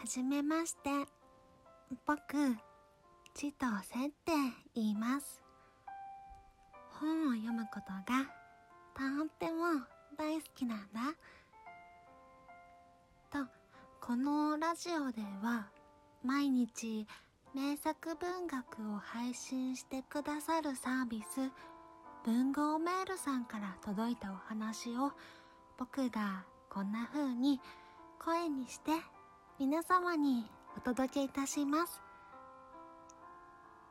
はじめまして。僕、千歳って言います。本を読むことがとっても大好きなんだ。と、このラジオでは毎日名作文学を配信してくださるサービス文豪メールさんから届いたお話を僕がこんな風に声にして皆様にお届けいたします。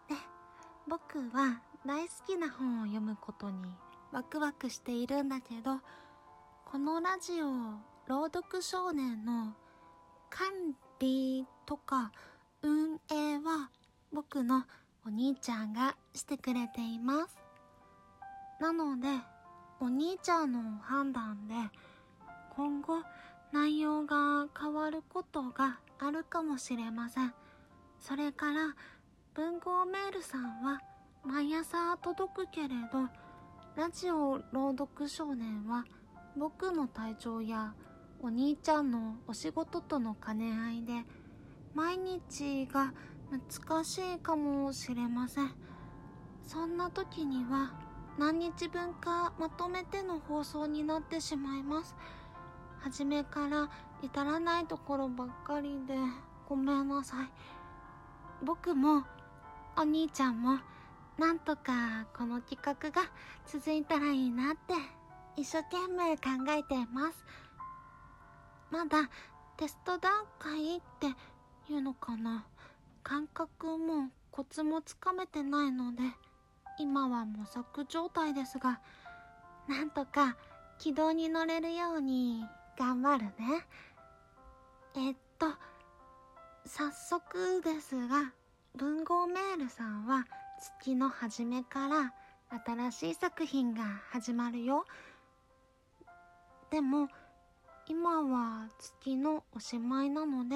で、僕は大好きな本を読むことにワクワクしているんだけど、このラジオ朗読少年の管理とか運営は僕のお兄ちゃんがしてくれています。なので、お兄ちゃんの判断で今後内容が変わることがあるかもしれません。それから文豪メールさんは毎朝届くけれど、ラジオ朗読少年は僕の体調やお兄ちゃんのお仕事との兼ね合いで毎日が難しいかもしれません。そんな時には何日分かまとめての放送になってしまいます。初めから至らないところばっかりでごめんなさい。僕もお兄ちゃんもなんとかこの企画が続いたらいいなって一生懸命考えています。まだテスト段階っていうのかな。感覚もコツもつかめてないので今は模索状態ですがなんとか軌道に乗れるように頑張るね。えっと、早速ですが、文豪メールさんは月の初めから新しい作品が始まるよ。でも、今は月のおしまいなので、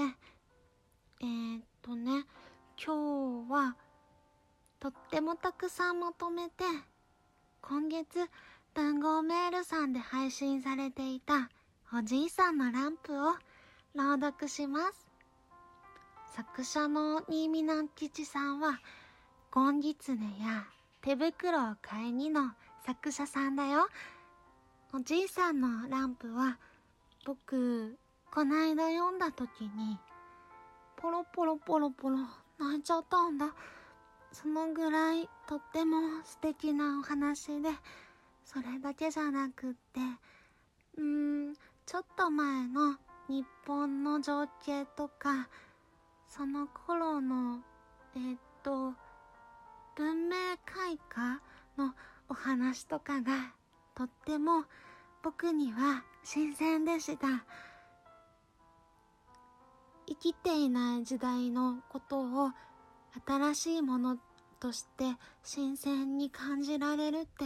えー、っとね、今日はとってもたくさんまとめて、今月文豪メールさんで配信されていたおじいさんのランプを朗読します。作者の新見南吉さんは、ゴンギツネや手袋を買いにの作者さんだよ。おじいさんのランプは、僕、こないだ読んだ時に、ポロポロポロポロ泣いちゃったんだ。そのぐらいとっても素敵なお話で、それだけじゃなくって、うーん、ちょっと前の日本の情景とか、その頃の、えー、っと、文明開化のお話とかがとっても僕には新鮮でした。生きていない時代のことを新しいものとして新鮮に感じられるって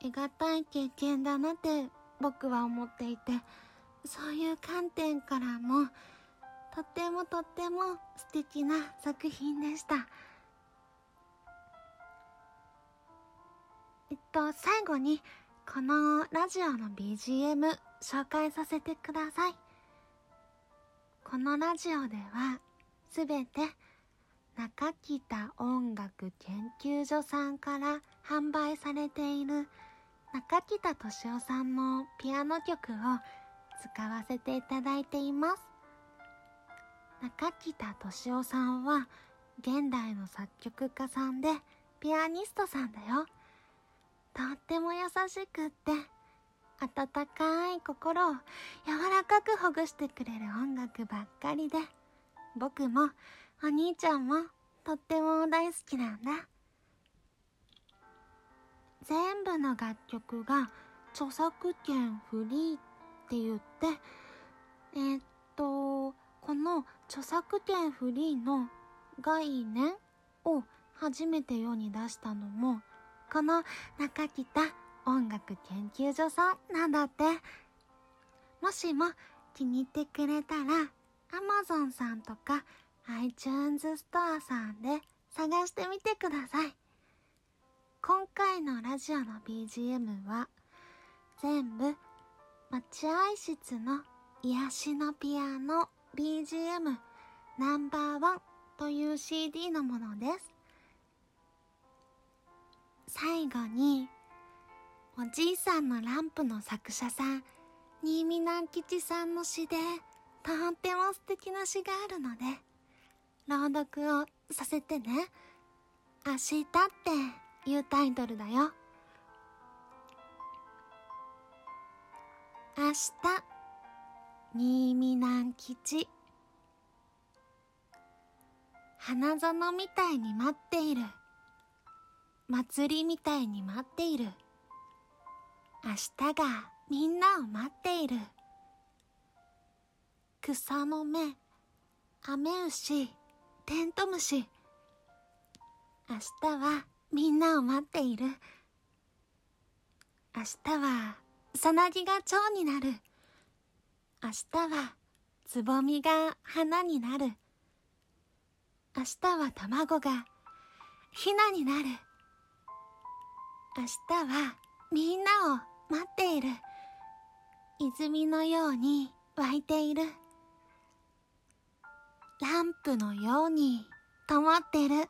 得難い経験だなって僕は思っていてそういう観点からもとってもとっても素敵な作品でした。えっと、最後にこのラジオの BGM 紹介させてください。このラジオではすべて中北音楽研究所さんから販売されている中北敏夫さんのピアノ曲を使わせていただいています。中北敏夫さんは現代の作曲家さんでピアニストさんだよ。とっても優しくって温かい心を柔らかくほぐしてくれる音楽ばっかりで僕もお兄ちゃんもとっても大好きなんだ。全部の楽曲が著作権フリーって言って、えー、っと、この著作権フリーの概念を初めて世に出したのも、この中北音楽研究所さんなんだって。もしも気に入ってくれたら、Amazon さんとか iTunes ストアさんで探してみてください。今回のラジオの BGM は全部待合室の癒しのピアノ BGM ナンバーワンという CD のものです。最後に、おじいさんのランプの作者さん、新見南吉さんの詩で、とっても素敵な詩があるので、朗読をさせてね。明日っていうタイトルだよ。明日、新見南吉。花園みたいに待っている。祭りみたいに待っている。明日がみんなを待っている。草の芽、アメウシ、テントウムシ。明日はみんなを待っている。明日はさなぎが蝶になる。明日はつぼみが花になる。明日は卵がひなになる。明日はみんなを待っている。泉のように湧いている。ランプのように灯ってる。